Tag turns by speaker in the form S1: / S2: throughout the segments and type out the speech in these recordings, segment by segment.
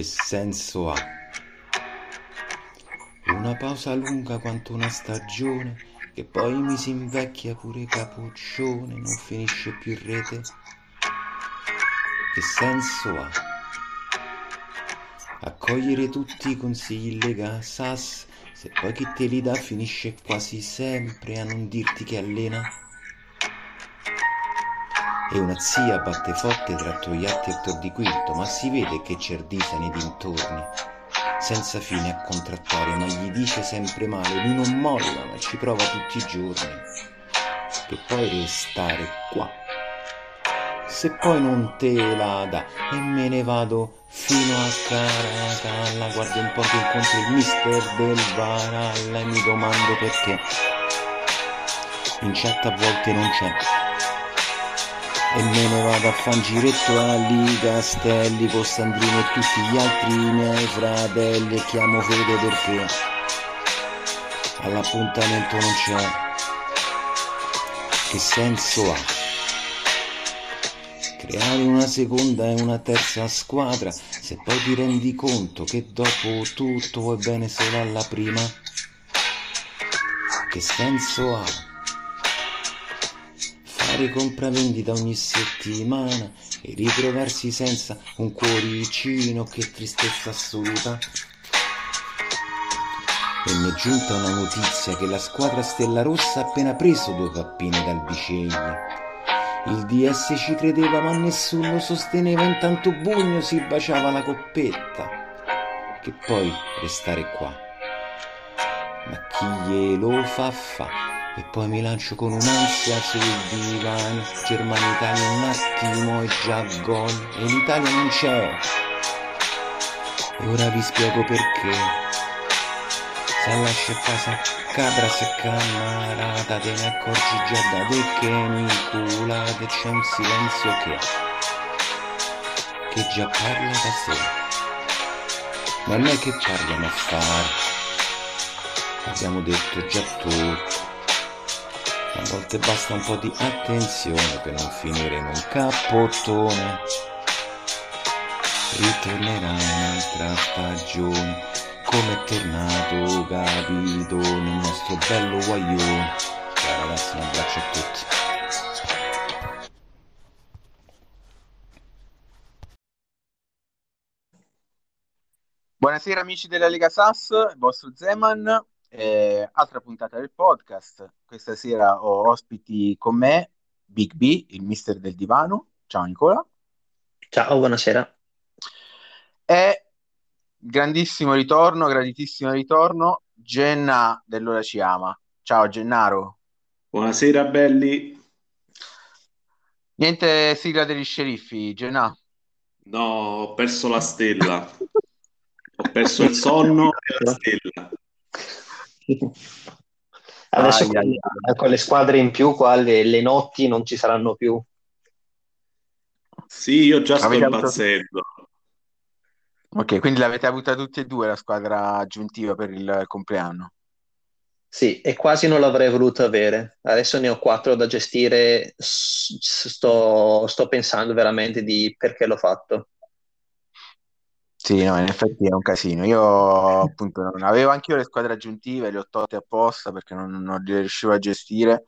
S1: Che senso ha? Una pausa lunga quanto una stagione, che poi mi si invecchia pure capoccione, non finisce più in rete. Che senso ha? Accogliere tutti i consigli lega sas, se poi chi te li dà finisce quasi sempre a non dirti che allena. E una zia batte forte tra Togliatti e Tor di Quinto, ma si vede che Cerdisa nei dintorni, senza fine a contrattare, ma gli dice sempre male, lui non molla, ma ci prova tutti i giorni. Che poi restare qua. Se poi non te la dà e me ne vado fino a Caracalla, guardo un po' che incontro il mister del Varalla e mi domando perché. In chat a volte non c'è e me ne vado a fan giretto Ali Castelli con Sandrino e tutti gli altri miei fratelli e chiamo Fede perché all'appuntamento non c'è. Che senso ha creare una seconda e una terza squadra se poi ti rendi conto che dopo tutto vuoi bene solo alla prima? Che senso ha fare compravendita ogni settimana e ritrovarsi senza un cuoricino, che tristezza assoluta. E mi è giunta una notizia che la squadra Stella Rossa ha appena preso due pappine dal Bicegli. Il DS ci credeva ma nessuno sosteneva, intanto Bugno si baciava la coppetta. Che poi restare qua. Ma chi glielo fa fa? E poi mi lancio con un'ansia sul divano. Germania-Italia un attimo e già gol. E l'Italia non c'è. E ora vi spiego perché. Se lascia a casa cabra se camarata te ne accorgi già da te che mi culate c'è un silenzio che che già parla da sé. Ma non è che parliamo a fare. Abbiamo detto già tutto a volte basta un po' di attenzione per non finire in un cappottone. Ritornerà un'altra stagione, come è tornato capito nel nostro bello guaglione. Ciao ragazzi, un abbraccio a tutti.
S2: Buonasera amici della Lega Sass, il vostro Zeman. Eh, altra puntata del podcast. Questa sera ho ospiti con me Big B, il mister del divano. Ciao Nicola.
S3: Ciao, buonasera.
S2: E grandissimo ritorno, graditissimo ritorno, Genna dell'Ora Ci Ama. Ciao Gennaro.
S4: Buonasera belli.
S2: Niente sigla degli sceriffi, Genna.
S4: No, ho perso la stella. ho perso il sonno e la stella.
S3: Adesso ah, con, yeah. con, le squadre in più qua le, le, notti non ci saranno più.
S4: Sì, io già sto impazzendo.
S2: Ok, quindi l'avete avuta tutti e due la squadra aggiuntiva per il compleanno?
S3: Sì, e quasi non l'avrei voluto avere. Adesso ne ho quattro da gestire. Sto, sto pensando veramente di perché l'ho fatto.
S2: Sì, no, in effetti è un casino. Io appunto non avevo anche io le squadre aggiuntive, le ho tolte apposta perché non, non le riuscivo a gestire.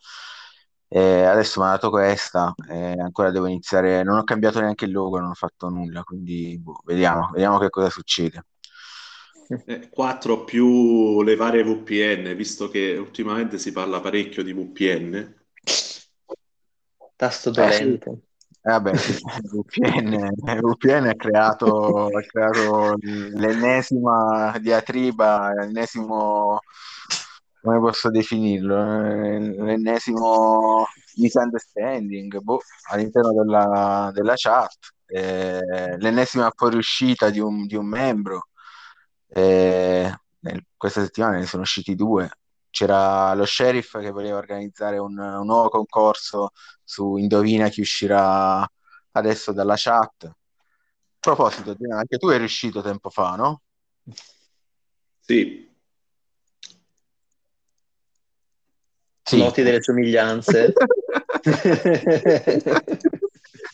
S2: E adesso mi ha dato questa e ancora devo iniziare. Non ho cambiato neanche il logo, non ho fatto nulla, quindi boh, vediamo, vediamo che cosa succede.
S4: 4 eh, più le varie VPN, visto che ultimamente si parla parecchio di VPN.
S3: Tasto dolente. Eh, sì.
S2: Eh, vabbè, VPN, VPN ha creato, ha creato l'ennesima diatriba, l'ennesimo, come posso definirlo, l'ennesimo misunderstanding boh, all'interno della, della chat, eh, l'ennesima fuoriuscita di un, di un membro. Eh, nel, questa settimana ne sono usciti due. C'era lo sheriff che voleva organizzare un, un nuovo concorso su Indovina chi uscirà adesso dalla chat. A proposito, anche tu eri riuscito tempo fa, no?
S4: Sì.
S3: sì. Noti delle somiglianze.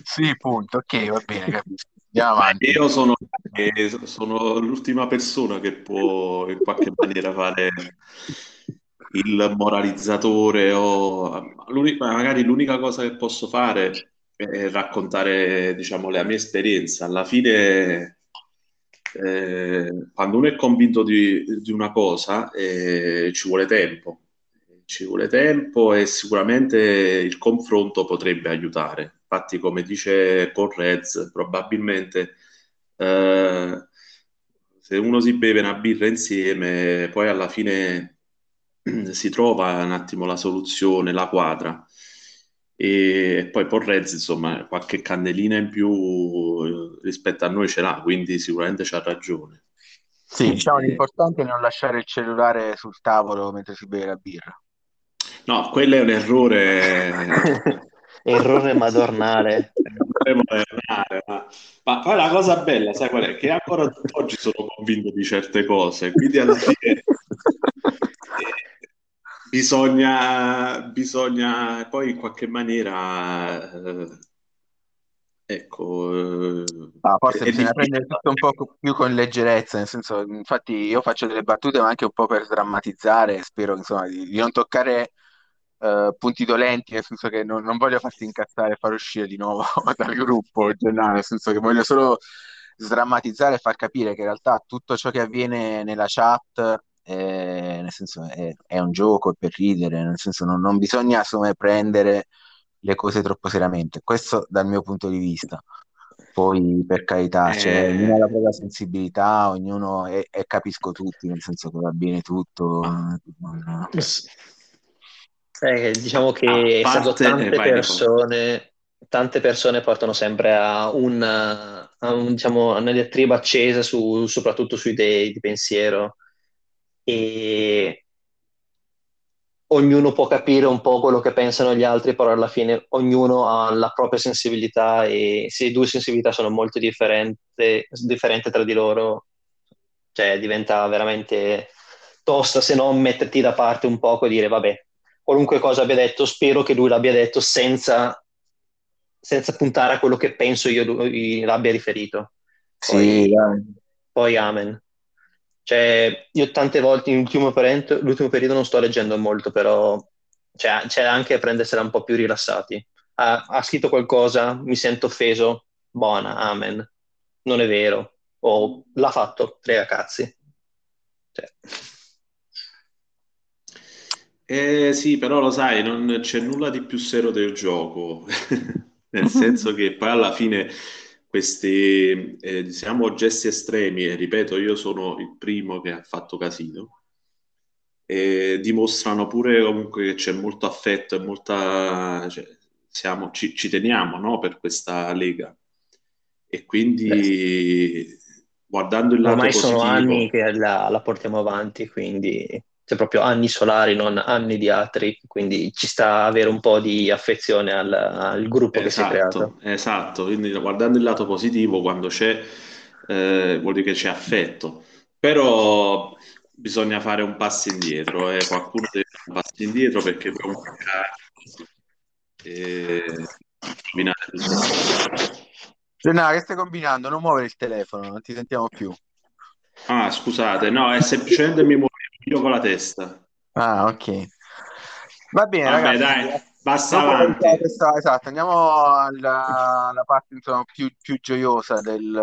S2: sì, punto. Ok, va bene, capisco. Andiamo avanti.
S4: Io sono che sono l'ultima persona che può in qualche maniera fare il moralizzatore o magari l'unica cosa che posso fare è raccontare, diciamo, la mia esperienza. Alla fine, eh, quando uno è convinto di, di una cosa, eh, ci vuole tempo. Ci vuole tempo e sicuramente il confronto potrebbe aiutare. Infatti, come dice Correz, probabilmente eh, se uno si beve una birra insieme, poi alla fine si trova un attimo la soluzione, la quadra. E poi Porrez, insomma, qualche candelina in più eh, rispetto a noi ce l'ha, quindi sicuramente c'ha ragione.
S2: Sì, diciamo l'importante è non lasciare il cellulare sul tavolo mentre si beve la birra.
S4: No, quello è un errore
S3: errore madornale.
S4: ma... ma poi la cosa bella, sai qual è? Che ancora oggi sono convinto di certe cose, quindi alla fine bisogna, bisogna poi in qualche maniera eh, ecco
S2: eh, ah, forse bisogna prendere tutto un po' più con leggerezza nel senso infatti io faccio delle battute ma anche un po' per drammatizzare spero insomma di, di non toccare uh, punti dolenti, nel senso che non, non, voglio farti incazzare e far uscire di nuovo dal gruppo Gennaro, nel senso che voglio solo sdrammatizzare e far capire che in realtà tutto ciò che avviene nella chat è, nel senso, è, è un gioco, è per ridere, nel senso non, non bisogna insomma, prendere le cose troppo seriamente, questo dal mio punto di vista. Poi per carità, eh... cioè, ognuno ha la propria sensibilità, ognuno e capisco tutti, nel senso che va bene tutto. Non...
S3: Eh, diciamo che parte, tante persone, tante persone portano sempre a, un, a un, diciamo, una diatriba accesa su, soprattutto su idee di pensiero e ognuno può capire un po' quello che pensano gli altri, però alla fine ognuno ha la propria sensibilità e se le due sensibilità sono molto differenti, tra di loro, cioè diventa veramente tosta se non metterti da parte un poco e dire vabbè, qualunque cosa abbia detto, spero che lui l'abbia detto senza, senza puntare a quello che penso io lui l'abbia riferito. Poi, sì, poi amen. Cioè, io tante volte in ultimo periodo, l'ultimo periodo non sto leggendo molto, però cioè, c'è anche a prendersela un po' più rilassati. Ha, ha scritto qualcosa, mi sento offeso, buona, amen. Non è vero. O l'ha fatto, frega cazzi. Cioè.
S4: Eh, sì, però lo sai, non c'è nulla di più serio del gioco, nel senso che poi alla fine questi, eh, diciamo, gesti estremi, e ripeto, io sono il primo che ha fatto casino, e dimostrano pure comunque che c'è molto affetto e molta... Cioè, siamo, ci, ci, teniamo no, per questa lega. E quindi... Beh. Guardando il lato
S3: Ormai
S4: positivo,
S3: sono anni che la, la portiamo avanti, quindi cioè proprio anni solari, non anni di altri, quindi ci sta avere un po' di affezione al, al gruppo esatto, che si è esatto, creato.
S4: Esatto, quindi guardando il lato positivo, quando c'è, eh, vuol dire che c'è affetto, però bisogna fare un passo indietro, eh. qualcuno deve fare un passo indietro perché comunque
S2: eh, Gennaro, che stai combinando? Non muovere il telefono, non ti sentiamo più.
S4: Ah, scusate, no, è semplicemente mi muovo io con la testa.
S2: Ah, ok. Va bene,
S4: Vabbè,
S2: ragazzi.
S4: dai, passa avanti.
S2: Questa, esatto, andiamo alla, alla parte insomma, più, più, gioiosa del,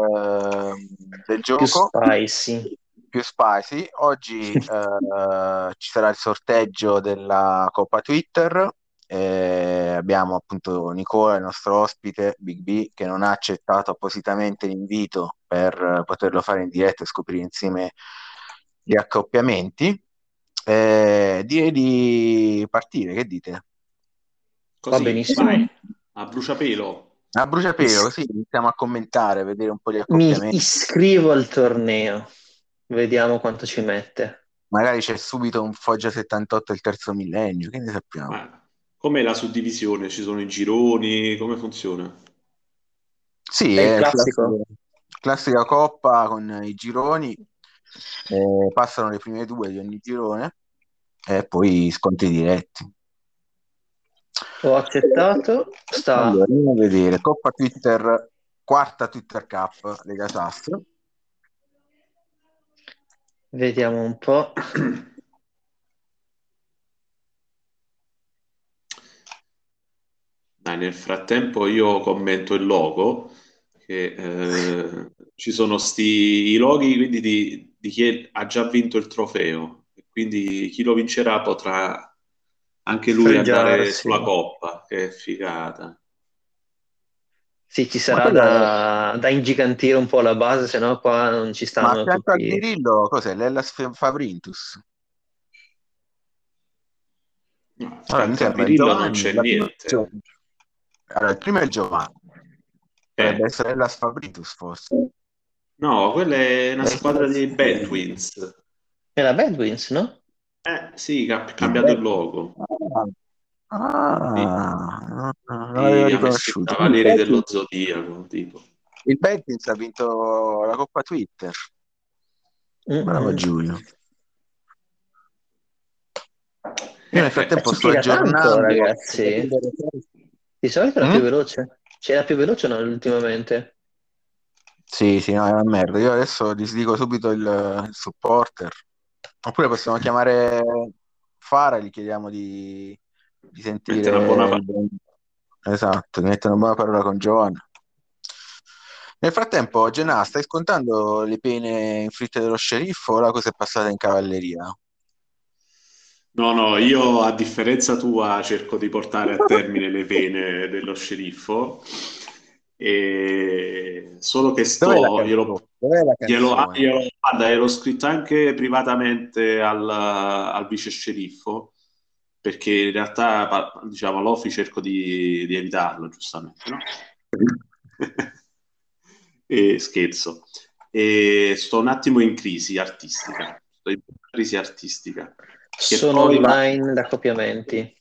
S2: del gioco.
S3: Più spicy.
S2: Più spicy. Oggi eh, ci sarà il sorteggio della Coppa Twitter. Eh, abbiamo appunto Nicola, il nostro ospite, Big B, che non ha accettato appositamente l'invito per poterlo fare in diretta e scoprire insieme gli accoppiamenti. Eh, direi di partire, che dite?
S3: Così, Va benissimo. Vai.
S4: A bruciapelo.
S2: A bruciapelo, così iniziamo a commentare, a vedere un po' gli accoppiamenti.
S3: Mi iscrivo al torneo, vediamo quanto ci mette.
S2: Magari c'è subito un Foggia 78 il terzo millennio, che ne sappiamo? Ma
S4: com'è la suddivisione? Ci sono i gironi? Come funziona?
S2: Sì, è, è classico. classica coppa con i gironi eh, passano le prime due di ogni girone e poi scontri diretti.
S3: Ho accettato. Sta...
S2: Allora, andiamo a vedere. Coppa Twitter, quarta Twitter Cup Lega SAS.
S3: Vediamo un po'.
S4: Dai, nel frattempo io commento il logo, che eh, ci sono sti, i loghi quindi di, di chi ha già vinto il trofeo, quindi chi lo vincerà potrà anche lui andare
S3: Fregiarsi.
S4: sulla coppa, che figata.
S3: Sì, ci
S2: Ma
S3: sarà
S2: è...
S3: da, da ingigantire un po' la base, se no qua non ci
S2: Ma a
S3: stanno
S2: al
S3: tutti.
S2: Birillo, cos'è? L'Ellas Favrintus.
S4: No,
S2: Allora, mi sembra il
S4: Birillo non
S2: Giovanni,
S4: c'è
S2: prima
S4: niente.
S2: Gio- Allora, il primo è Giovanni, dovrebbe
S4: Eh,
S2: essere Ellas Favrintus forse.
S4: No, quella è una
S2: Eh,
S4: squadra dei Bad Twins.
S3: È la Badwins, no?
S4: Eh, sì, ha
S2: il
S4: cambiato il logo.
S2: Ah,
S4: Sì,
S2: ah, non
S4: sì,
S2: l'avevo
S4: i
S2: riconosciuto.
S4: Cavalieri dello Zodiaco, tipo.
S2: il Betis ha vinto la Coppa Twitter. Bravo
S3: Mm-mm.
S2: Giulio. Io nel frattempo sto aggiornando.
S3: ragazzi. Di solito era più
S2: Mm?
S3: veloce. C'era più veloce no, ultimamente?
S2: Sì, sì, no, è una merda. Io adesso disdico subito il, il supporter. Oppure possiamo chiamare Fara e gli chiediamo di, di
S4: mette una buona
S2: sentire
S4: parola.
S2: Esatto, di mettere una buona parola con Giovanna. Nel frattempo, Gennà, stai scontando le pene inflitte dallo sceriffo o la cosa è passata in cavalleria?
S4: No, no, io a differenza tua cerco di portare a termine le pene dello sceriffo, e solo che
S2: Dov'è la
S4: sto, glielo,
S2: canzone? Dov'è la
S4: glielo, glielo- guarda, gliel'ho scritto anche privatamente al, al vice sceriffo, perché in realtà, diciamo, l'Ofi cerco di, di evitarlo, giustamente, no? E scherzo. E sto un attimo in crisi artistica, sto in crisi artistica,
S3: Sono online gli accoppiamenti.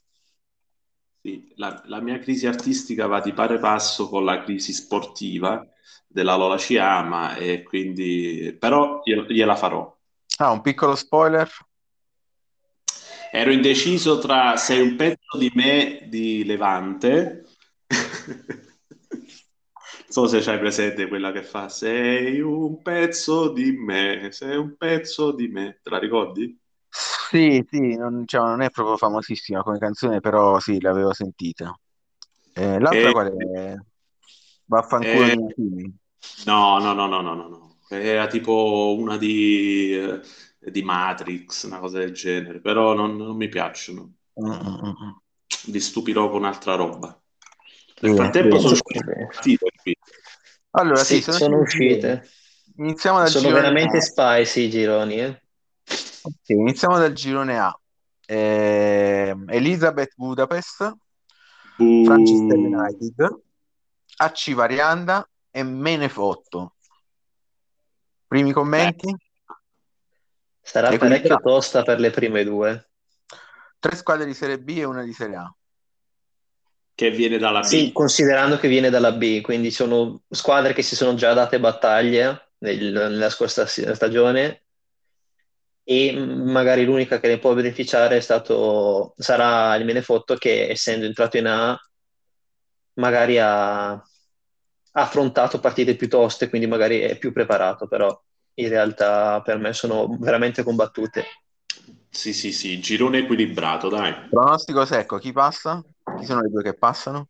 S4: Sì, la- la mia crisi artistica va di pari passo con la crisi sportiva della Lola Ciama e quindi però gliel- gliela farò.
S2: Ah, un piccolo spoiler.
S4: Ero indeciso tra Sei un pezzo di me di Levante. Non so se c'hai presente quella che fa Sei un pezzo di me, sei un pezzo di me. Te la ricordi?
S2: Sì, sì, non, diciamo, non è proprio famosissima come canzone, però sì, l'avevo sentita. Eh, l'altra
S4: E-
S2: qual è? Vaffanculo
S4: e-
S2: di Natini.
S4: no, no, no, no, no, no, no. Era tipo una di, eh, di Matrix, una cosa del genere, però non, non mi piacciono.
S2: Mm, mm, mm.
S4: Vi stupirò con altra roba. Nel
S2: Sì,
S4: frattempo
S2: sì.
S4: sono uscite partite qui.
S2: Allora, sì,
S3: Sì,
S2: sono
S3: sono
S2: gironi.
S3: uscite.
S2: Iniziamo dal
S3: Sono
S2: girone
S3: veramente
S2: A.
S3: spicy i gironi, eh.
S2: Ok, iniziamo dal girone A. Ehm, Elizabeth Budapest, Manchester
S4: Buh.
S2: United, AC Varianda e Menefotto. Primi
S4: Beh,
S2: commenti?
S3: Sarà parecchio
S2: Equilibrato.
S3: tosta per le prime due.
S2: Tre squadre di Serie B e una di Serie A.
S4: che viene dalla
S3: Sì,
S4: B.
S3: considerando che viene dalla B, quindi sono squadre che si sono già date battaglie nel- nella scorsa stagione e magari l'unica che ne può beneficiare è stato, sarà il Menefotto che essendo entrato in A magari ha, ha affrontato partite più toste, quindi magari è più preparato, però in realtà per me sono veramente combattute.
S4: Sì, sì, sì, girone equilibrato, dai.
S2: Pronostico secco, chi passa? Chi sono le due che passano?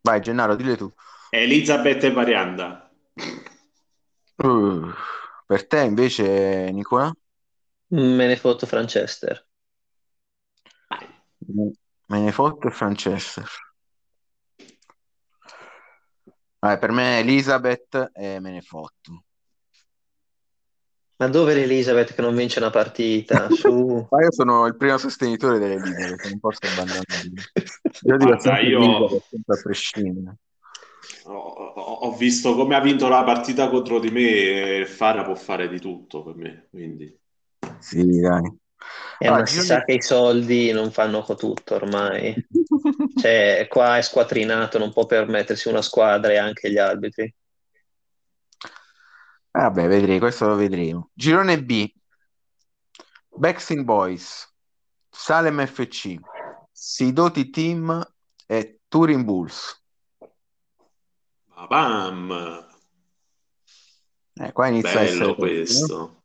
S2: Vai, Gennaro, dille tu.
S4: Elizabeth e Varianda.
S2: Uh, per te invece, Nicola?
S3: Menefotto Franchester.
S2: Menefotto e Francesco. Vabbè, per me Elisabeth e Menefotto.
S3: Ma dove l'Elizabeth che non vince una partita? Su.
S2: Ma io sono il primo sostenitore dell'Elisabeth, non posso abbandonarli. Io dico
S4: Guarda,
S2: sempre
S4: io
S2: sempre a prescindere.
S4: Ho, visto come ha vinto la partita contro di me e Fara può fare di tutto per me, quindi...
S2: Sì, dai.
S3: Eh,
S2: Allora,
S3: ma si sa che i soldi non fanno tutto ormai. Cioè, qua è squattrinato, non può permettersi una squadra e anche gli arbitri.
S2: Vabbè, vedremo, questo lo vedremo. Girone B. Backstreet Boys, Salem FC, Sidoti Team e Turin Bulls.
S4: Ma bam!
S2: Eh, qua inizia a essere
S4: Bello
S2: eh.
S4: questo.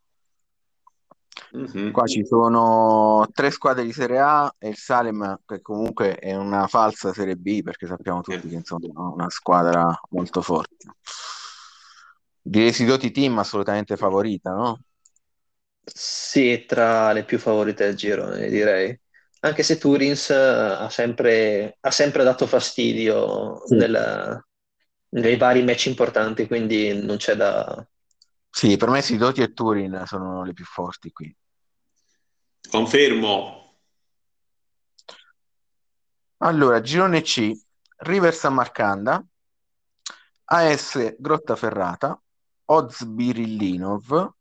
S4: Mhm.
S2: Qua ci sono tre squadre di Serie A e il Salem, che comunque è una falsa Serie B, perché sappiamo tutti che insomma è una squadra molto forte. Di Residoti Team assolutamente favorita, no?
S3: Sì, è tra le più favorite del girone, direi. Anche se Turins eh, ha sempre, ha sempre dato fastidio
S2: Sì.
S3: nel- nei vari match importanti, quindi non c'è da...
S2: Sì, per me Sidoti e Turin sono le più forti qui.
S4: Confermo.
S2: Allora, girone C, River San Marcanda, AS Grottaferrata, Oz Birillinov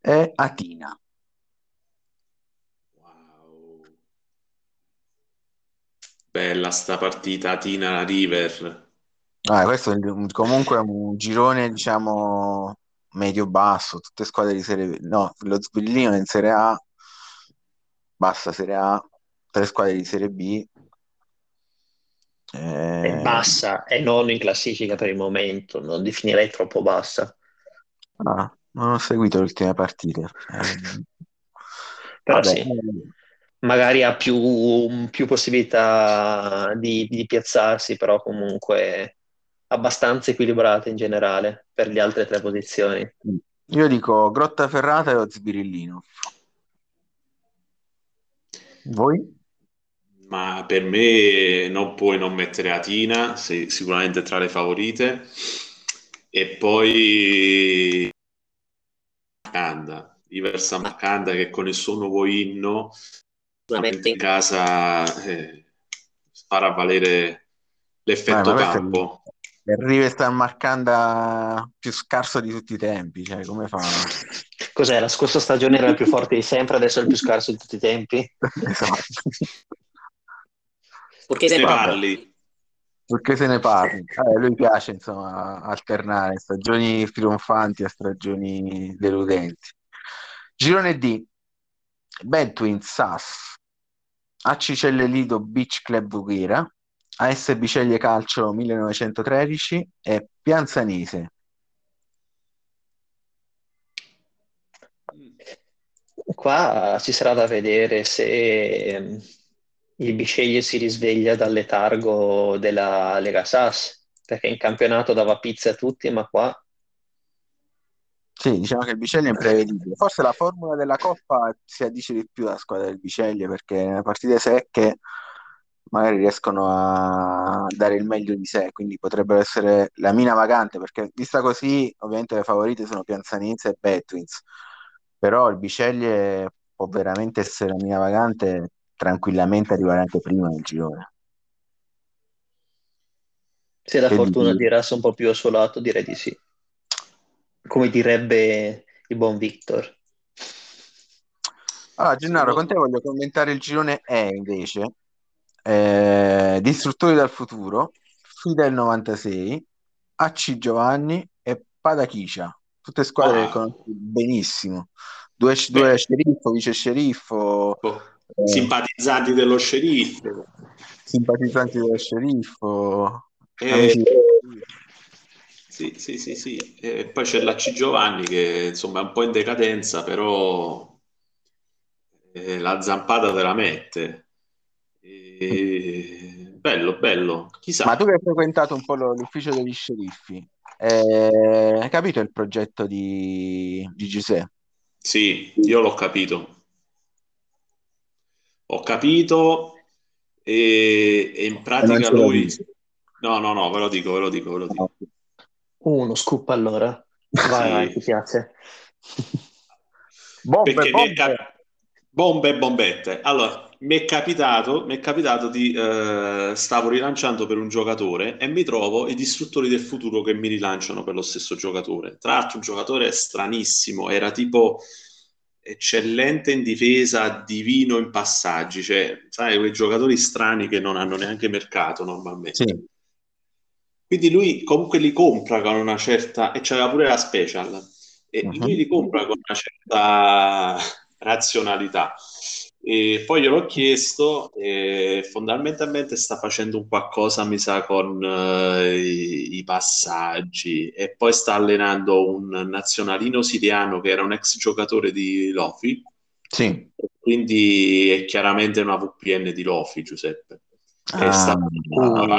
S2: e Atina.
S4: Wow. Bella sta partita Atina River.
S2: Ah, questo è comunque un girone, diciamo, medio-basso, tutte squadre di Serie No, lo Sbirillino è in Serie A, bassa Serie A, tre squadre di Serie B.
S3: È
S2: Eh,
S3: bassa e non in classifica per il momento, non definirei troppo bassa.
S2: ah, non ho seguito le ultime partite. Eh,
S3: Però
S2: vabbè,
S3: sì, magari ha più, più possibilità di, di piazzarsi, però comunque abbastanza equilibrata in generale per le altre tre posizioni.
S2: io dico Grottaferrata e Ozbirillino. Voi?
S4: Ma per me non puoi non mettere Atina, sei sicuramente tra le favorite. E poi Marcanda, River San Marcanda che con il suo nuovo inno
S3: Sicuramente
S4: in casa eh, farà valere
S2: Eh,
S4: l'effetto
S2: è
S4: campo.
S2: River San Marcanda più scarso di tutti i tempi, cioè come fa?
S3: Cos'è? La scorsa stagione era il più forte di sempre, adesso è il più scarso di tutti i tempi.
S2: Esatto.
S3: Perché
S4: Ne
S3: ne
S4: parli?
S2: Perché se ne parli? Eh, a lui piace insomma alternare stagioni trionfanti a stagioni deludenti. Girone D, Bad Twins SAS, AC Lido Beach Club Voghera, AS Biceglie Calcio 1913 e Pianzanese.
S3: Qua ci sarà da vedere se ehm, il Bisceglie si risveglia dal letargo della Lega SAS, perché in campionato dava pizza a tutti, ma qua
S2: Sì, diciamo che il Biceglie è imprevedibile. Forse la formula della Coppa si addice di più alla squadra del Biceglie perché partite secche magari riescono a dare il meglio di sé, quindi potrebbero essere la mina vagante perché vista così ovviamente le favorite sono Pianzanese e Betwins, però il Biceglie può veramente essere la mina vagante tranquillamente arrivare anche prima nel girone.
S3: se la
S2: Che
S3: fortuna
S2: dici?
S3: tirasse un po' più al suo lato, direi di sì. Come direbbe il buon Victor.
S2: Allora, Gennaro, con te voglio commentare il girone E invece. Eh, Distruttori dal futuro, Fidel 96, AC Giovanni e Padachicia. Tutte squadre che
S4: Wow.
S2: conosci benissimo. Due, due sceriffo, vice sceriffo,
S4: Oh,
S2: eh,
S4: simpatizzanti dello sceriffo.
S2: simpatizzanti dello sceriffo,
S4: Eh, sì, sì, sì, sì. E poi c'è l'AC Giovanni che insomma è un po' in decadenza, però eh, la zampata te la mette. E- Bello, bello.
S2: Ma
S4: Chissà.
S2: tu che hai frequentato un po' l'ufficio degli sceriffi, eh, hai capito il progetto di, di Giuseppe?
S4: Sì, io l'ho capito. Ho capito e, e in pratica lui... No, no, no, ve lo dico, ve lo dico, ve lo dico.
S3: Uno scoop allora. Vai, vai,
S4: Sì.
S3: ti piace.
S2: Bombe,
S4: Perché
S2: bombe!
S4: cap- bombe e bombette. Allora, mi è capitato, mi è capitato di eh, stavo rilanciando per un giocatore e mi trovo i distruttori del futuro che mi rilanciano per lo stesso giocatore. Tra l'altro, un giocatore stranissimo, era tipo eccellente in difesa, divino in passaggi, cioè, sai, quei giocatori strani che non hanno neanche mercato normalmente.
S2: Sì.
S4: Quindi lui comunque li compra con una certa, e c'aveva pure la special, e
S2: Mhm.
S4: lui li compra con una certa razionalità. E poi gliel'ho chiesto e fondamentalmente sta facendo un qualcosa, mi sa, con eh, i, i passaggi e poi sta allenando un nazionalino siriano che era un ex giocatore di Lofi.
S2: Sì.
S4: Quindi è chiaramente una VPN di Lofi, Giuseppe.
S2: Ah,
S4: sta...
S2: uh.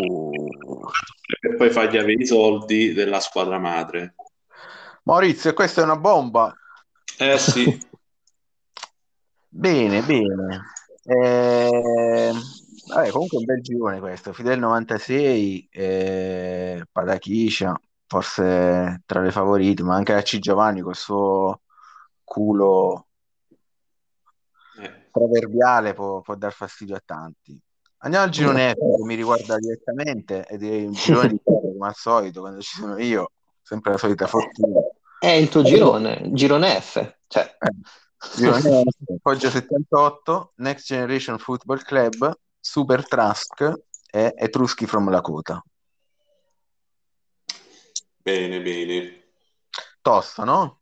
S4: E poi fargli avere i soldi della squadra madre.
S2: Maurizio, questa è una bomba.
S4: Eh sì.
S2: Bene, bene. Eh, vabbè, comunque un bel girone questo. Fidel 96, eh, Padachiscia, forse tra le favorite, ma anche Acci Giovanni col suo culo
S4: Eh.
S2: proverbiale può, può dar fastidio a tanti. Andiamo al girone F che mi riguarda direttamente ed è un girone di cuore, come al solito, quando ci sono io, sempre la solita fortuna.
S3: È il tuo girone, girone F. Cioè,
S2: Eh, girone F, Foggia 78, Next Generation Football Club, Super Trask e Etruschi from Lakota.
S4: Bene, bene.
S2: Tosta, no?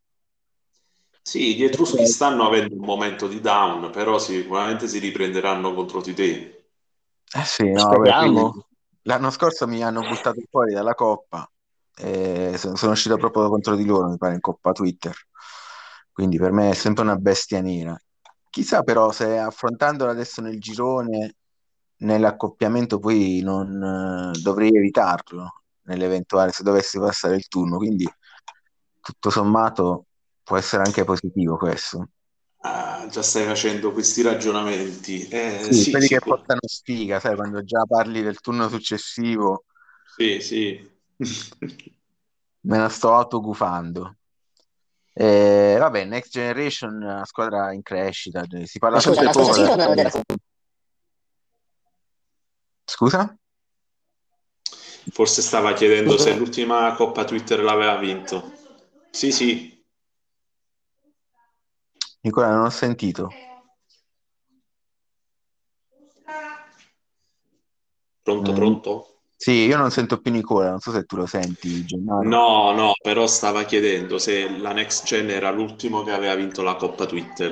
S4: Sì, gli Etruschi stanno avendo un momento di down, però sicuramente si riprenderanno contro di te.
S2: Eh sì, no, vabbè, l'anno scorso mi hanno buttato fuori dalla Coppa e sono, sono uscito proprio contro di loro, mi pare, in Coppa Twitter. Quindi per me è sempre una bestia nera. Chissà però se affrontandola adesso nel girone, nell'accoppiamento, poi non eh, dovrei evitarlo nell'eventuale se dovessi passare il turno. Quindi tutto sommato può essere anche positivo questo.
S4: Ah, già stai facendo questi ragionamenti. Eh,
S2: Sì,
S4: sì,
S2: quelli che
S4: sicur-
S2: portano sfiga, sai, quando già parli del turno successivo,
S4: sì, sì.
S2: me la sto autogufando. Eh, vabbè, Next Generation, una squadra in crescita, si parla
S3: scusa,
S2: sempre poco della Scusa?
S4: Forse stava chiedendo se
S3: Scusa.
S4: l'ultima Coppa Twitter l'aveva vinto. Sì, sì.
S2: Nicola, non ho sentito.
S4: Pronto,
S2: Mm.
S4: pronto?
S2: Sì, io non sento più Nicola, non so se tu lo senti, Gennaro.
S4: No, no, però stava chiedendo se la Next Gen era l'ultimo che aveva vinto la Coppa Twitter.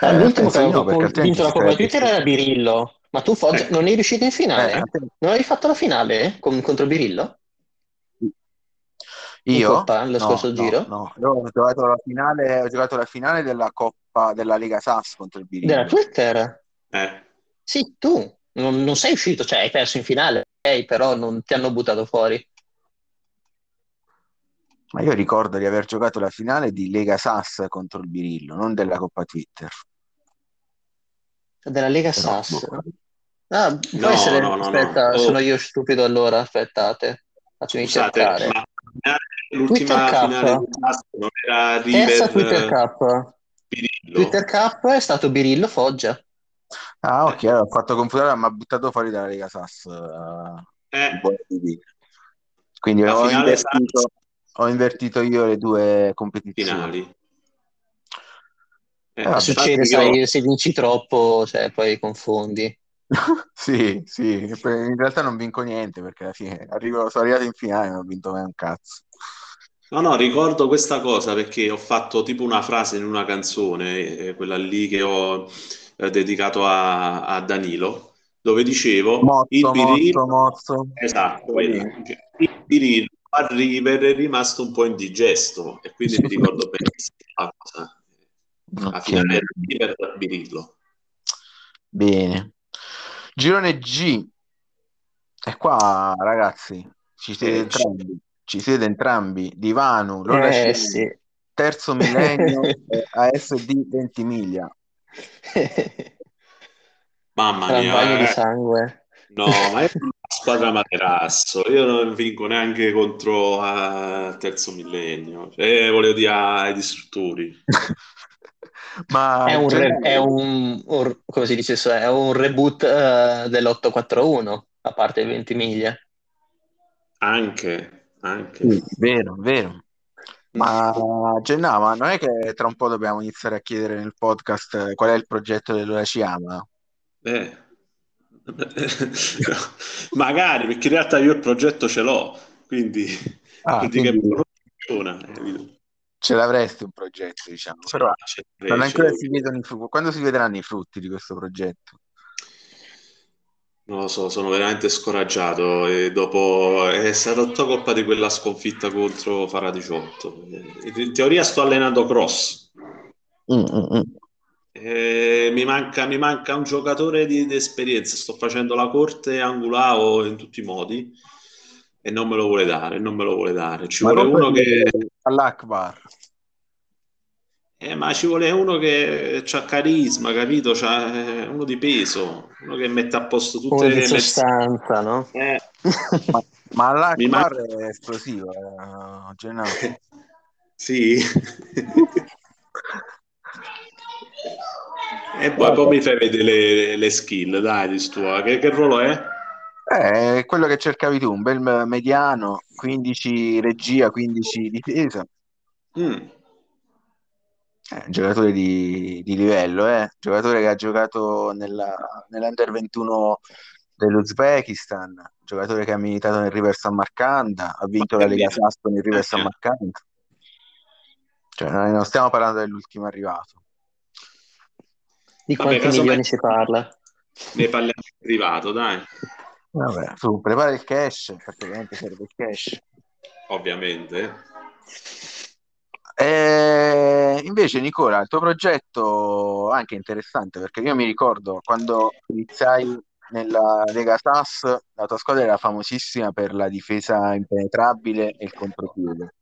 S3: Eh,
S2: Eh,
S3: l'ultimo che
S2: no,
S3: aveva
S2: altrimenti
S3: vinto la Coppa Twitter era Birillo. Ma tu, Foggia,
S4: Ecco.
S3: non eri riuscito in
S2: Eh,
S3: finale?
S2: te-
S3: Non hai fatto la finale con- contro Birillo?
S2: Io?
S3: Coppa, lo
S2: No,
S3: scorso
S2: no,
S3: giro?
S2: no. Io ho giocato la finale, ho giocato la finale della Coppa della Lega SAS contro il
S3: Della
S2: Birillo.
S3: Twitter?
S4: Eh,
S3: Sì, tu. Non, non sei uscito, cioè hai perso in finale, ok, però non ti hanno buttato fuori.
S2: Ma io ricordo di aver giocato la finale di Lega SAS contro il Birillo, non della Coppa Twitter.
S3: Della Lega
S2: Però,
S3: SAS.
S2: boh.
S3: Ah, può
S4: No,
S3: essere...
S4: no, no, no.
S3: Aspetta,
S4: Oh.
S3: sono io stupido allora, aspettate. Fatemi
S4: scusate,
S3: cercare.
S4: ma l'ultima
S3: Twitter
S4: finale di non era
S3: Terza
S4: River
S3: Twitter Cup.
S4: Pirillo?
S3: Twitter Cup è stato Birillo Foggia.
S2: Ah, ok, allora ho fatto confutare, ma ha buttato fuori dalla Lega SAS. eh,
S4: Eh.
S2: Quindi ho
S4: finale
S2: invertito, ho invertito io le due competizioni.
S4: finali. Eh,
S2: Eh.
S3: Succede,
S4: infatti io-
S3: sai, se vinci troppo, cioè, poi confondi.
S2: Sì, sì, in realtà non vinco niente perché alla fine arrivo, sono arrivato in finale e non ho vinto mai un cazzo.
S4: No, no, ricordo questa cosa perché ho fatto tipo una frase in una canzone, eh, quella lì che ho eh, dedicato a, a Danilo, dove dicevo il
S2: Mozzo,
S4: Birillo,
S2: mozzo, mozzo.
S4: esatto, il Birillo a River è rimasto un po' indigesto e quindi mi ricordo benissimo la cosa. La
S2: Ok,
S4: finale River Birillo.
S2: bene. Girone G. E qua, ragazzi, ci siete
S4: Eh,
S2: entrambi. Ci siete entrambi. Divano, Lola
S3: Eh sì.
S2: Terzo Millennio ASD Ventimiglia.
S4: Mamma
S3: Era un bagno
S4: mia,
S3: di
S4: eh.
S3: sangue.
S4: No, ma è una squadra materasso. Io non vinco neanche contro a terzo millennio. Cioè, volevo dire ai distruttori.
S2: Ma
S3: È un, re-
S2: Gennaro,
S3: è un, un- come si dice, è un reboot eh, dell'841, a parte i 20 miglia.
S4: Anche, anche.
S2: Sì, vero, vero. Ma Gennaro, ma non è che tra un po' dobbiamo iniziare a chiedere nel podcast eh, qual è il progetto dell'Ora ci ama?
S4: Eh. Magari, perché in realtà io il progetto ce l'ho, quindi
S2: Ah,
S4: che
S2: quindi
S4: non funziona. capito?
S2: ce l'avresti un progetto, diciamo, però non ancora si vedono i frutti. Quando si vedranno i frutti di questo progetto?
S4: Non lo so, sono veramente scoraggiato e dopo è stata tutta colpa di quella sconfitta contro Fara 18. In teoria sto allenando cross. Mm-mm. mi, manca, mi manca un giocatore di, di, esperienza. Sto facendo la corte angulao in tutti i modi e non me lo vuole dare. Non me lo vuole dare. Ci Ma vuole uno che
S2: all'Akbar.
S4: Eh, ma ci vuole uno che ha carisma, capito? C'ha eh, uno di peso, uno che mette a posto tutte
S3: le sostanza, no?
S2: Eh. ma, ma l'Akbar man... è esplosivo, eh,
S4: sì. e poi come mi fai vedere le, le skill, dai, di stua. Che, che ruolo è?
S2: Eh, quello che cercavi tu, un bel mediano, 15 regia, 15 difesa. Mm. Eh, giocatore di, di livello, eh? giocatore che ha giocato nella, nell'Under 21 dell'Uzbekistan, giocatore che ha militato nel River San Marcanda, ha vinto la Lega Sasso nel River San Marcanda. Cioè, non stiamo parlando dell'ultimo arrivato.
S3: Di quanti Vabbè, milioni si parla?
S4: Ne parliamo in privato, dai.
S2: Vabbè, tu prepara il cash, perché ovviamente serve il cash.
S4: Ovviamente.
S2: E invece, Nicola, il tuo progetto è anche interessante perché io mi ricordo quando iniziai nella Lega SAS, la tua squadra era famosissima per la difesa impenetrabile e il contropiede.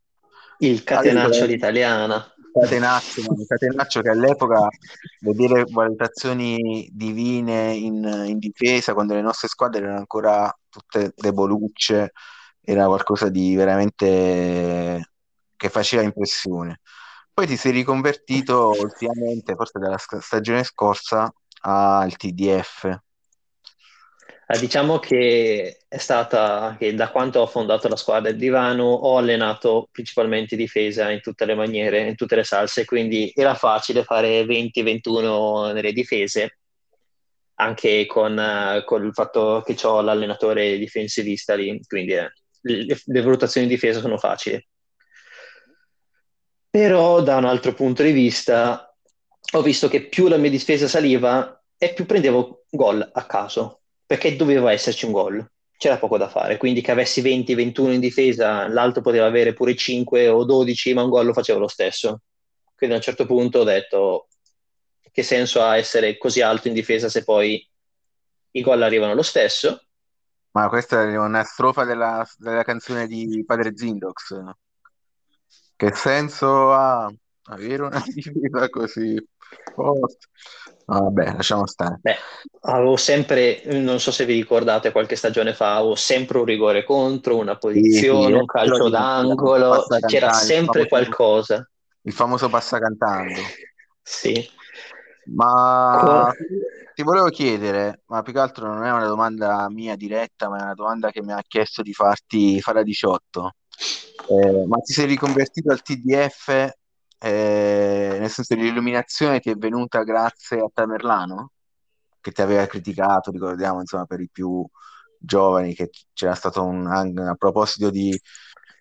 S3: Il catenaccio all'italiana.
S2: Catenaccio, un catenaccio che all'epoca vedere valutazioni divine in, in, difesa quando le nostre squadre erano ancora tutte debolucce era qualcosa di veramente che faceva impressione. Poi ti sei riconvertito ultimamente, forse dalla stagione scorsa, al TDF.
S3: Eh, diciamo che è stata che da quando ho fondato la squadra del divano ho allenato principalmente difesa in tutte le maniere, in tutte le salse, quindi era facile fare 20-21 nelle difese, anche con, uh, con, il fatto che ho l'allenatore difensivista lì, quindi eh, le, le valutazioni di difesa sono facili. Però da un altro punto di vista ho visto che più la mia difesa saliva e più prendevo gol a caso, perché doveva esserci un gol, c'era poco da fare, quindi che avessi 20-21 in difesa, l'altro poteva avere pure 5 o 12, ma un gol lo facevo lo stesso. Quindi a un certo punto ho detto che senso ha essere così alto in difesa se poi i gol arrivano lo stesso.
S2: Ma questa è una strofa della, della canzone di Padre Zindox. Che senso ha avere una difesa così forte? Vabbè, lasciamo stare.
S3: Beh, avevo sempre, non so se vi ricordate, qualche stagione fa, avevo sempre un rigore contro, una posizione, sì, sì, un calcio d'angolo, c'era sempre qualcosa.
S2: Il famoso passa cantando.
S3: Sì.
S2: Ma ti volevo chiedere, ma più che altro non è una domanda mia diretta, ma è una domanda che mi ha chiesto di farti fare a 18. Eh, ma ti sei riconvertito al TDF, eh, nel senso l'illuminazione ti è venuta grazie a Tamerlano, che ti aveva criticato, ricordiamo, insomma, per i più giovani, che c'era stato un, a proposito di,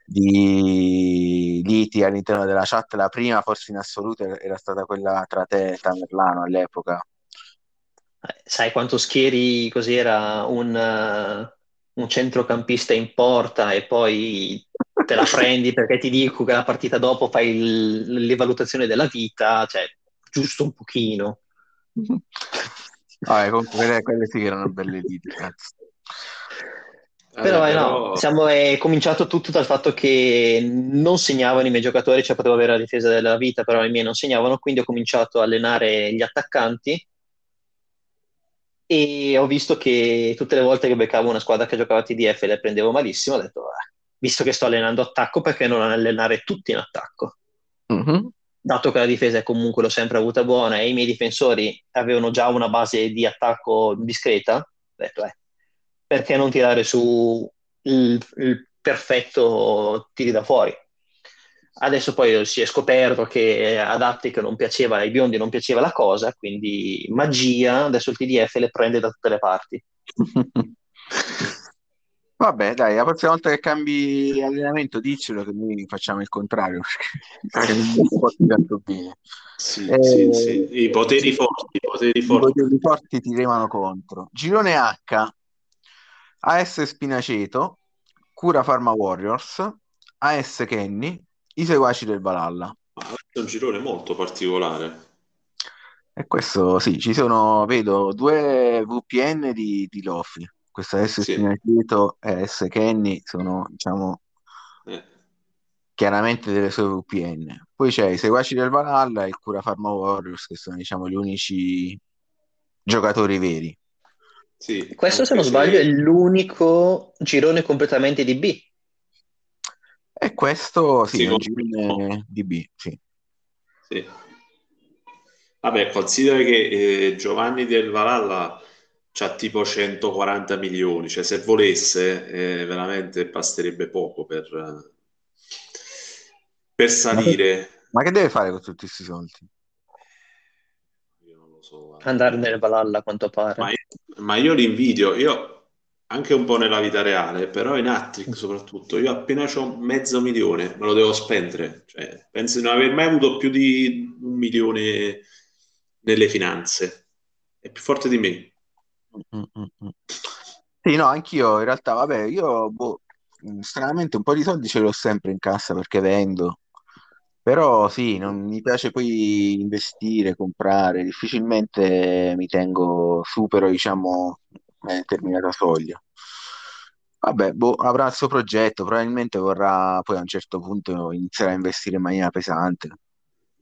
S2: di liti all'interno della chat, la prima forse in assoluto era stata quella tra te e Tamerlano all'epoca.
S3: Eh, sai quanto schieri così era un, uh, un centrocampista in porta e poi te la prendi perché ti dico che la partita dopo fai il, l'evalutazione della vita, cioè giusto un pochino.
S2: Vabbè, comunque quelle, quelle sì che erano belle liti, cazzo.
S3: Però, eh, no, siamo, è cominciato tutto dal fatto che non segnavano i miei giocatori, cioè potevo avere la difesa della vita, però i miei non segnavano, quindi ho cominciato a allenare gli attaccanti e ho visto che tutte le volte che beccavo una squadra che giocava TDF e le prendevo malissimo, ho detto, ah, visto che sto allenando attacco, perché non allenare tutti in attacco? Mm-hmm. Dato che la difesa è comunque l'ho sempre avuta buona e i miei difensori avevano già una base di attacco discreta, ho detto, eh, perché non tirare su il, il perfetto tiri da fuori? Adesso poi si è scoperto che ad Attic non piaceva, ai biondi non piaceva la cosa, quindi magia, adesso il TDF le prende da tutte le parti.
S2: Vabbè, dai, la prossima volta che cambi allenamento diccelo che noi facciamo il contrario, bene.
S4: Sì,
S2: Eh,
S4: sì, sì. I poteri forti, i poteri
S2: I
S4: forti.
S2: poteri forti ti remano contro. Girone H, AS Spinaceto, Cura Pharma Warriors, AS Kenny, i seguaci del Valhalla.
S4: È un girone molto particolare.
S2: E questo sì, ci sono, vedo, due VPN di, di Lofi. Questo AS
S4: Sì.
S2: Spinaceto e AS Kenny sono, diciamo,
S4: Eh.
S2: chiaramente delle sue VPN. Poi c'è i seguaci del Valhalla e il Cura Pharma Warriors, che sono, diciamo, gli unici giocatori veri.
S4: Sì,
S3: Questo, se non sbaglio, è l'unico girone completamente di B.
S2: E questo sì,
S4: sì,
S2: è un girone di B, sì.
S4: Sì. Vabbè, considera che eh, Giovanni del Valhalla c'ha tipo 140 milioni, cioè se volesse eh, veramente basterebbe poco per, per
S2: Ma che,
S4: salire.
S2: ma che deve fare con tutti questi soldi?
S4: Io non lo so, guarda,
S3: Andare nel Valhalla, a quanto
S4: ma
S3: pare.
S4: io, ma io li invidio, io anche un po' nella vita reale, però in Hattrick soprattutto, io appena ho mezzo milione me lo devo spendere, cioè, penso di non aver mai avuto più di un milione nelle finanze, è più forte di me.
S2: Mm, mm, mm. Sì, no, anch'io in realtà, vabbè, io boh, stranamente un po' di soldi ce l'ho sempre in cassa perché vendo, però sì, non mi piace poi investire, comprare, difficilmente mi tengo, supero, diciamo, una determinata soglia. Vabbè, boh, avrà il suo progetto, probabilmente vorrà poi a un certo punto iniziare a investire in maniera pesante.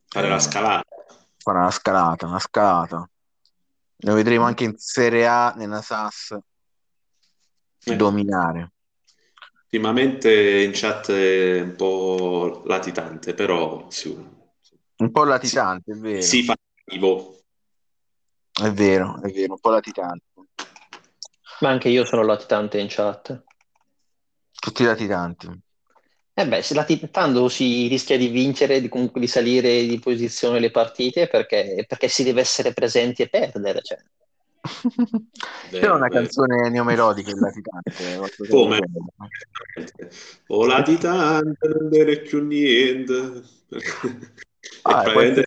S4: Fare la
S2: Eh,
S4: scalata.
S2: fare una scalata, una scalata. Lo vedremo anche in Serie A, nella SAS,
S4: Eh,
S2: dominare.
S4: ultimamente in chat è un po' latitante, però si,
S2: Un po'
S4: si,
S2: latitante, è vero,
S4: si fa vivo.
S2: è vero, è vero, un po' latitante.
S3: Ma anche io sono latitante in chat.
S2: Tutti latitanti.
S3: Eh beh, se latitando si rischia di vincere, di, comunque di salire di posizione le partite perché, perché si deve essere presenti e perdere. Cioè.
S2: C'è una
S4: vero.
S2: canzone neomelodica in latitante, qualcosa del
S4: Come?
S2: genere.
S4: O latitante, non dire più niente. E
S2: Ah, può
S4: praticamente
S2: essere,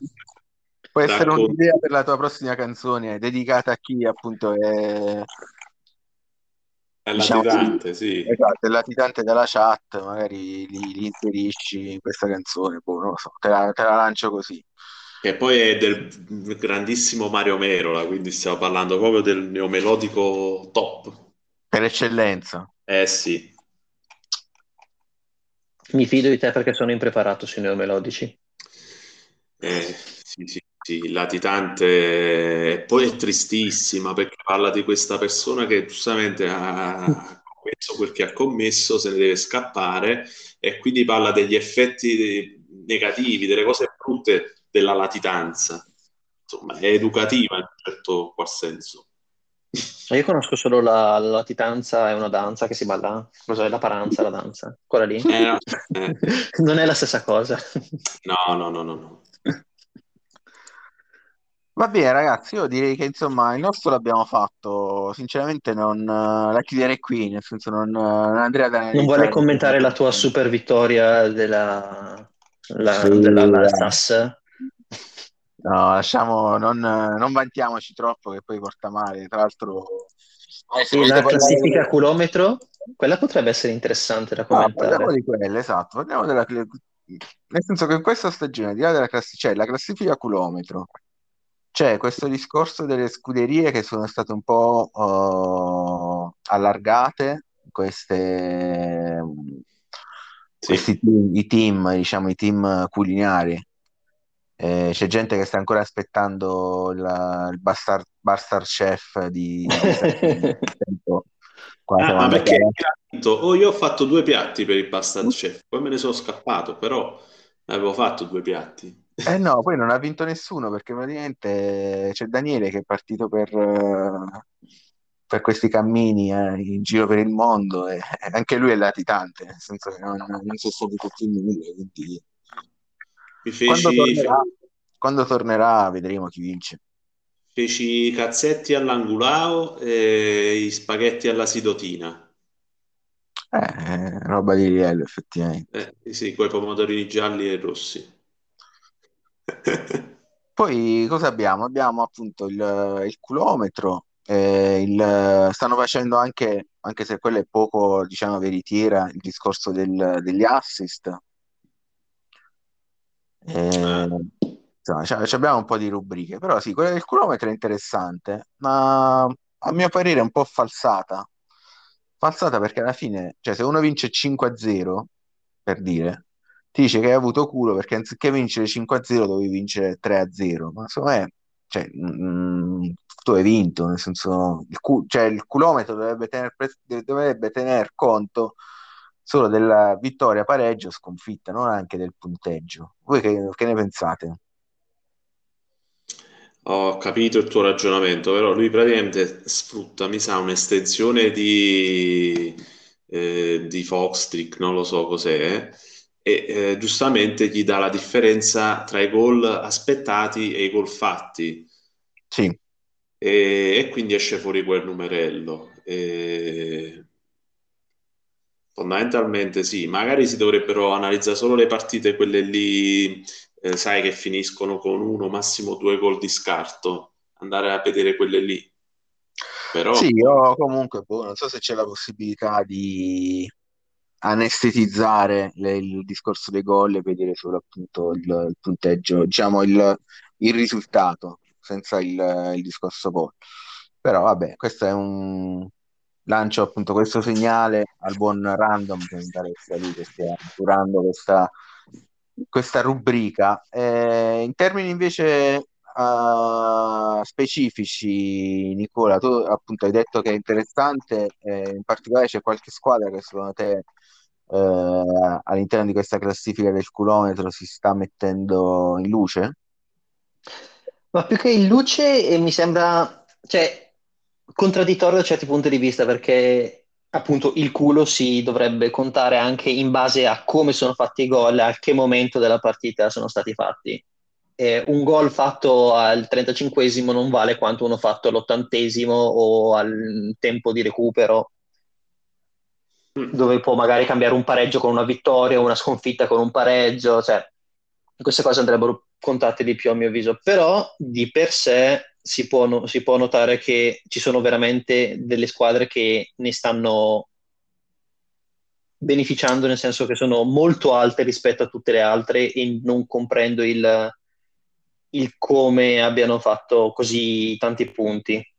S2: può essere un'idea per la tua prossima canzone, dedicata a chi appunto è,
S4: È
S2: diciamo,
S4: latitante, sì.
S2: esatto, è latitante dalla chat, magari li, li inserisci in questa canzone, boh, non lo so, te la, te la lancio così.
S4: Che poi è del grandissimo Mario Merola, quindi stiamo parlando proprio del neomelodico top.
S2: Per eccellenza.
S4: Eh sì.
S3: Mi fido di te perché sono impreparato sui neomelodici.
S4: Eh, sì, latitante e poi è tristissima perché parla di questa persona che giustamente ha commesso quel che ha commesso, se ne deve scappare e quindi parla degli effetti negativi, delle cose brutte della latitanza. Insomma, è educativa in un certo qual senso.
S3: Io conosco solo la, la latitanza, è una danza che si balla. Cos'è la paranza, la danza? Quella lì?
S4: Eh, no, eh,
S3: Non è la stessa cosa.
S4: no, no, no, no, no.
S2: Va bene, ragazzi, io direi che insomma il nostro l'abbiamo fatto. Sinceramente, non eh, la chiuderei qui, nel senso, non, non andrei ad
S3: Non vuole
S2: analizzare.
S3: commentare la tua super vittoria della, la-
S2: Sì,
S3: della la
S2: dai.
S3: SAS?
S2: No, lasciamo, non, non vantiamoci troppo che poi porta male. Tra l'altro, adesso
S3: E
S2: volete
S3: la
S2: parlare
S3: classifica a
S2: del-
S3: chilometro? Quella potrebbe essere interessante da
S2: No, parliamo
S3: commentare.
S2: di quelle, esatto. Parliamo della, nel senso che in questa stagione, al di là della classi- c'è la classifica a chilometro, c'è questo discorso delle scuderie che sono state un po' eh, allargate, queste,
S4: Sì.
S2: questi team, i team, diciamo, i team culinari. Eh, c'è gente che sta ancora aspettando il, il Bastard, Bastard Chef di,
S4: Ah, ma perché detto, oh, io ho fatto due piatti per il Bastard Chef, poi me ne sono scappato, però avevo fatto due piatti.
S2: Eh no, poi non ha vinto nessuno perché praticamente c'è Daniele che è partito per, eh, per questi cammini eh, in giro per il mondo e anche lui è latitante, nel senso che non, non sono stati tutti nulla, quindi quando tornerà, quando tornerà vedremo chi vince.
S4: feci i cazzetti all'angulao e i spaghetti alla sidotina.
S2: Eh, roba di livello, effettivamente.
S4: Eh, sì, quei pomodorini gialli e rossi.
S2: Poi cosa abbiamo? Abbiamo appunto il, il culometro, eh, il- stanno facendo anche, anche se quello è poco, diciamo, veritiera, il discorso del- degli assist. Eh, insomma, ci abbiamo un po' di rubriche, però sì, quella del chilometro è interessante, ma a mio parere è un po' falsata. Falsata perché alla fine, cioè se uno vince 5-0, per dire, ti dice che hai avuto culo perché anziché vincere 5-0 dovevi vincere 3-0, ma insomma è, cioè, mm, tu hai vinto, nel senso, il, cu- cioè, il culometro dovrebbe tener, pre- dovrebbe tener conto solo della vittoria, pareggio, sconfitta, non anche del punteggio. Voi che, che ne pensate?
S4: Ho capito il tuo ragionamento, però lui praticamente sfrutta, mi sa, un'estensione di, eh, di Foxtrick, non lo so cos'è, e eh, giustamente gli dà la differenza tra i gol aspettati e i gol fatti,
S2: Sì,
S4: e, e quindi esce fuori quel numerello. E fondamentalmente sì, magari si dovrebbero analizzare solo le partite, quelle lì, eh, sai, che finiscono con uno, massimo due gol di scarto, andare a vedere quelle lì. Però,
S2: sì, io comunque boh, non so se c'è la possibilità di anestetizzare le- il discorso dei gol e vedere solo appunto il, il punteggio, diciamo il, il risultato, senza il, il discorso gol. Però vabbè, questo è un lancio appunto questo segnale al buon Random che mi pare sia lui che stia curando questa, questa rubrica. Eh, in termini invece eh, specifici, Nicola, tu appunto hai detto che è interessante, eh, in particolare c'è qualche squadra che secondo te eh, all'interno di questa classifica del chilometro si sta mettendo in luce?
S3: Ma più che in luce eh, mi sembra, cioè, contraddittorio da certi punti di vista, perché appunto il culo si dovrebbe contare anche in base a come sono fatti i gol, a che momento della partita sono stati fatti. Eh, un gol fatto al 35esimo non vale quanto uno fatto all'ottantesimo o al tempo di recupero, dove può magari cambiare un pareggio con una vittoria, una sconfitta con un pareggio, cioè queste cose andrebbero contate di più a mio avviso, però di per sé si può, no- si può notare che ci sono veramente delle squadre che ne stanno beneficiando, nel senso che sono molto alte rispetto a tutte le altre e non comprendo il, il come abbiano fatto così tanti punti.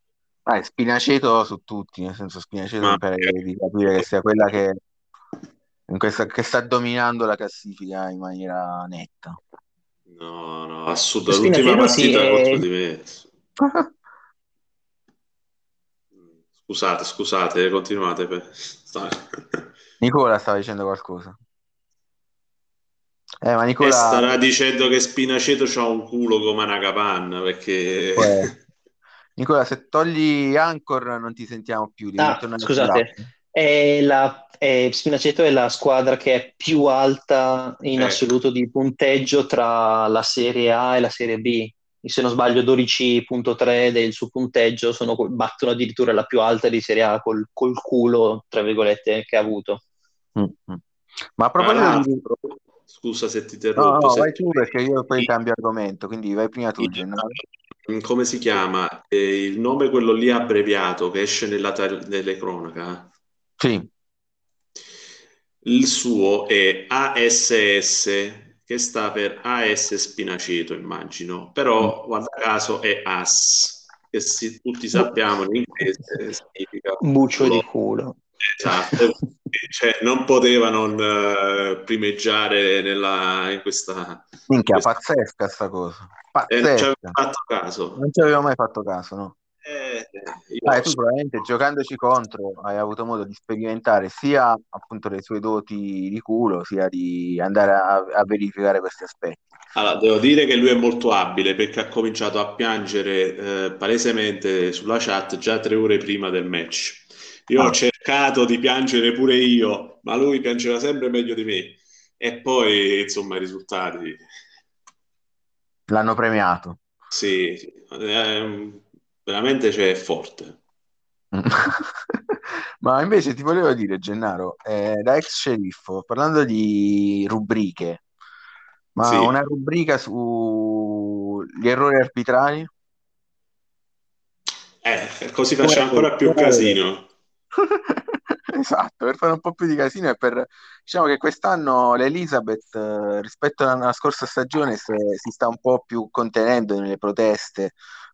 S2: Ah, Spinaceto su tutti, nel senso Spinaceto
S4: ma
S2: mi pare di capire che sia quella che, in questa, che sta dominando la classifica in maniera netta.
S4: no, no, assurdo. L'ultima
S3: Spinaceto sì,
S4: partita contro
S3: è...
S4: di me. Scusate, scusate, continuate. per- sta-
S2: Nicola stava dicendo qualcosa. Eh, ma
S4: E
S2: Nicola,
S4: starà dicendo che Spinaceto c'ha un culo come una capanna, perché...
S2: poi- Nicola, se togli Anchor non ti sentiamo più,
S3: Ah,
S2: tornare
S3: scusate, è la, è- Spinaceto è la squadra che è più alta in
S4: Ecco,
S3: assoluto di punteggio tra la Serie A e la Serie B. Se non sbaglio, 12.3 del suo punteggio sono, battono addirittura la più alta di Serie A col, col culo, tra virgolette, che ha avuto.
S2: Mm, mm. Ma a proposito di...
S4: l'altro, scusa se ti
S2: No,
S4: interrompo,
S2: no,
S4: se
S2: vai tu perché io poi cambio argomento, quindi vai prima tu,
S4: i-
S2: Gennaro.
S4: Come si chiama? Eh, il nome quello lì abbreviato che esce nella nelle cronache.
S2: Sì,
S4: Il suo è ASS, che sta per AS Spinaceto, immagino,
S2: Mm.
S4: però guarda caso è AS, che si- tutti sappiamo in inglese significa
S3: Buccio di
S4: culo. Esatto, cioè non poteva non eh, primeggiare nella, in questa, in
S2: minchia,
S4: questa...
S2: pazzesca sta cosa,
S4: Eh, non ci avevo
S2: pazzesca.
S4: fatto caso.
S2: Non ci avevo mai fatto caso, no?
S4: Eh,
S2: Ah, tu probabilmente giocandoci contro hai avuto modo di sperimentare sia appunto le sue doti di culo, sia di andare a, a verificare questi aspetti.
S4: Allora, devo dire che lui è molto abile perché ha cominciato a piangere eh, palesemente sulla chat già tre ore prima del match. Io ho
S2: Ah,
S4: cercato di piangere pure io, ma lui piangeva sempre meglio di me. E poi, insomma, i risultati,
S2: l'hanno premiato.
S4: sì, sì, veramente cioè, è forte.
S2: Ma invece ti volevo dire, Gennaro, eh, da ex sceriffo, parlando di rubriche, ma
S4: Sì.
S2: una rubrica sugli errori arbitrali?
S4: Eh, così facciamo ancora più casino.
S2: Esatto, per fare un po' più di casino e per diciamo che quest'anno l'Elizabeth eh, rispetto alla scorsa stagione se- si sta un po' più contenendo nelle proteste,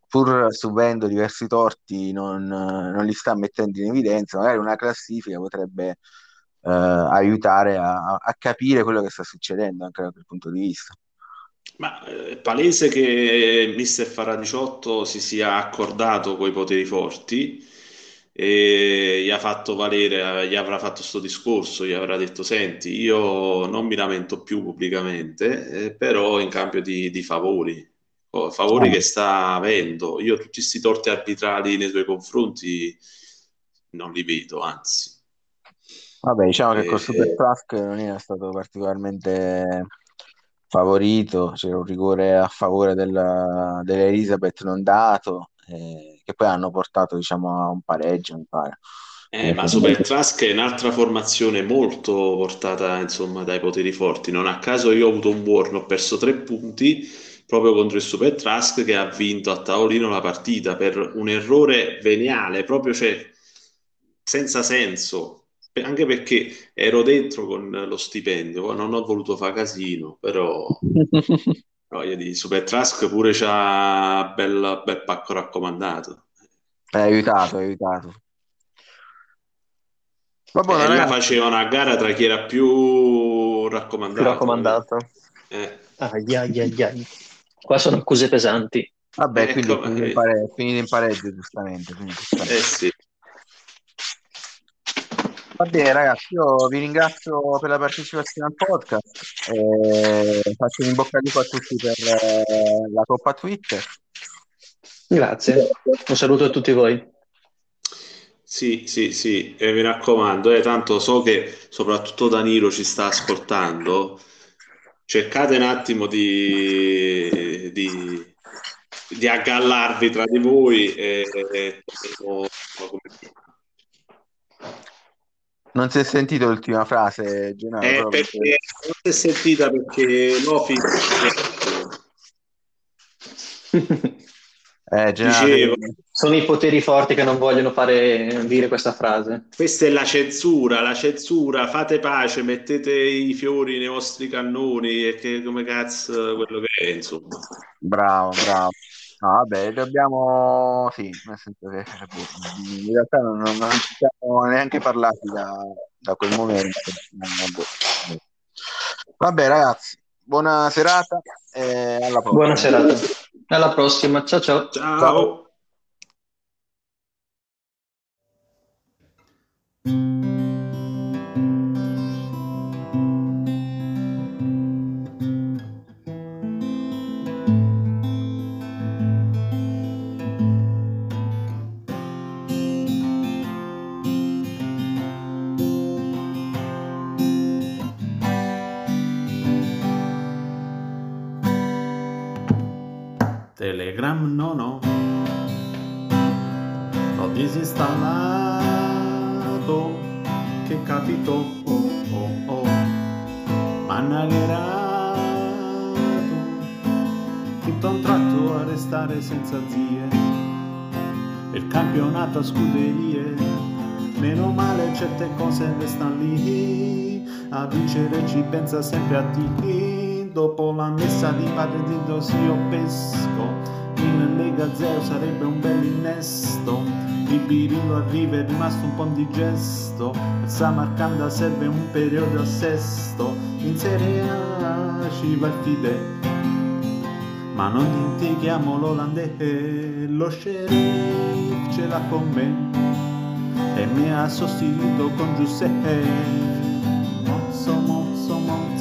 S2: pur subendo diversi torti, non, non li sta mettendo in evidenza. Magari una classifica potrebbe eh, aiutare a, a capire quello che sta succedendo anche da quel punto di vista.
S4: Ma eh, è palese che Mister Farah 18 si sia accordato con i poteri forti e gli ha fatto valere, gli avrà fatto questo discorso, gli avrà detto: Senti, io non mi lamento più pubblicamente, eh, però in cambio di, di favori, oh, favori
S2: Ah.
S4: che sta avendo. Io tutti questi torti arbitrali nei suoi confronti non li vedo, anzi.
S2: Vabbè, diciamo che
S4: Eh,
S2: col Super Tusk non era stato particolarmente favorito, c'era un rigore a favore della- dell'Elizabeth non dato, eh, che poi hanno portato, diciamo, a un pareggio, mi pare.
S4: Eh, ma Super Trask è un'altra formazione molto portata, insomma, dai poteri forti. Non a caso io ho avuto un buon, ho perso tre punti proprio contro il Super Trask che ha vinto a tavolino la partita per un errore veniale, proprio cioè, senza senso. Anche perché ero dentro con lo stipendio, non ho voluto fare casino, però voglio dire, Super Trask pure c'ha bel, bel pacco raccomandato.
S2: È aiutato, è aiutato. Va
S4: E
S2: buono,
S4: là
S2: ragazzi.
S4: facevano a gara tra chi era più raccomandato.
S3: Più raccomandato.
S4: Eh,
S3: Ai, ai, ai, ai. Qua sono accuse pesanti.
S2: Vabbè,
S4: Eh,
S2: quindi
S4: come-
S2: finito in pareggio, giustamente. quindi sta.
S4: eh sì.
S2: Va bene, ragazzi, io vi ringrazio per la partecipazione al podcast. e faccio un in bocca al lupo a tutti per eh, la Coppa Twitter.
S3: Grazie. Un saluto a tutti voi.
S4: Sì, sì, sì, e mi raccomando, eh, tanto so che soprattutto Danilo ci sta ascoltando. Cercate un attimo di, di, di aggallarvi tra di voi e, e- e-
S2: Non si è sentito l'ultima frase, Gennaro,
S4: Eh, perché non si è sentita perché Lofi
S2: Eh, Gennaro,
S4: dicevo,
S3: Sono i poteri forti che non vogliono fare dire questa frase.
S4: questa è la censura, la censura, fate pace, mettete i fiori nei vostri cannoni e che come cazzo quello che è, insomma.
S2: bravo, bravo. No, vabbè, dobbiamo... Sì, nel senso che boh, in realtà non, non- non ci siamo neanche parlati da, da quel momento. Vabbè, ragazzi, buona serata e alla prossima.
S3: Buona serata. Alla prossima. Ciao ciao.
S4: Ciao.
S5: Telegram no no. L'ho disinstallato Che capito oh oh oh. M'hannagherato Tutto a un tratto a restare senza zie. Il campionato a scuderie Meno male certe cose restano lì. A vincere ci pensa sempre a te Dopo la messa di padre di Dosio Pesco. In Lega Zero sarebbe un bel innesto. Il Birillo arriva è rimasto un po' indigesto. Al Samarcanda serve un periodo a sesto. In Serie A ci va il Fide. Ma non dimentichiamo l'olandese lo sheriff ce l'ha con me. E mi ha sostituito con Giuseppe. Mozzo mozzo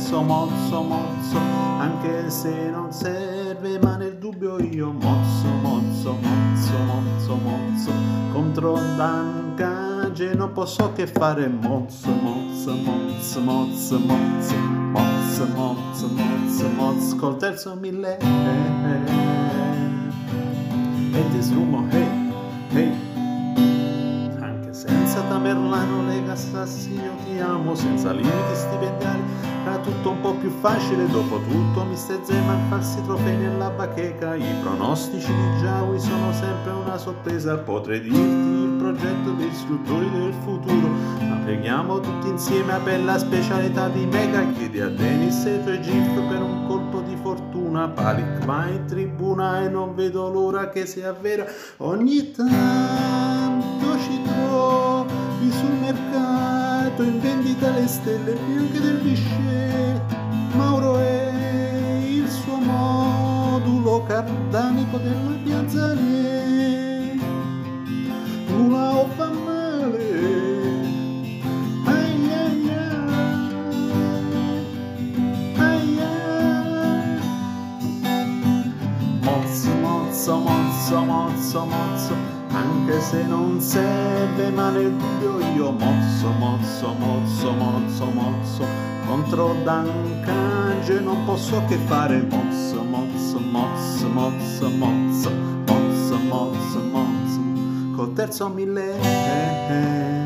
S5: mozzo mozzo mozzo anche se non serve ma nel dubbio io mozzo mozzo mozzo mozzo mozzo contro Dan Cage non posso che fare mozzo mozzo mozzo mozzo mozzo mozzo mozzo mozzo mozzo col terzo mille e ti sfumo hey hey senza Tamerlano, Lega io ti amo, senza limiti stipendiali, era tutto un po' più facile, dopo tutto Mr. Zeman falsi trofei nella bacheca, i pronostici di Jawi sono sempre una sorpresa, potrei dirti il progetto dei istruttori del futuro, ma preghiamo tutti insieme a bella specialità di Mega, chiedi a Dennis e tuoi GIF per un colpo di fortuna, Palik va in tribuna e non vedo l'ora che sia vera, ogni tanto ci trovi sul mercato in vendita le stelle bianche del Vichet, Mauro è il suo modulo cardanico della piazza Luna o fa male, ai ai, ai ai. Mozzo, mozzo, mozzo, mozzo, mozzo, anche se non serve, ma nel dubbio io mozzo, mozzo, mozzo, mozzo, mozzo, contro Dancange non posso che fare mozzo, mozzo, mozzo, mozzo, mozzo, mozzo, mozzo, mozzo, col terzo mille.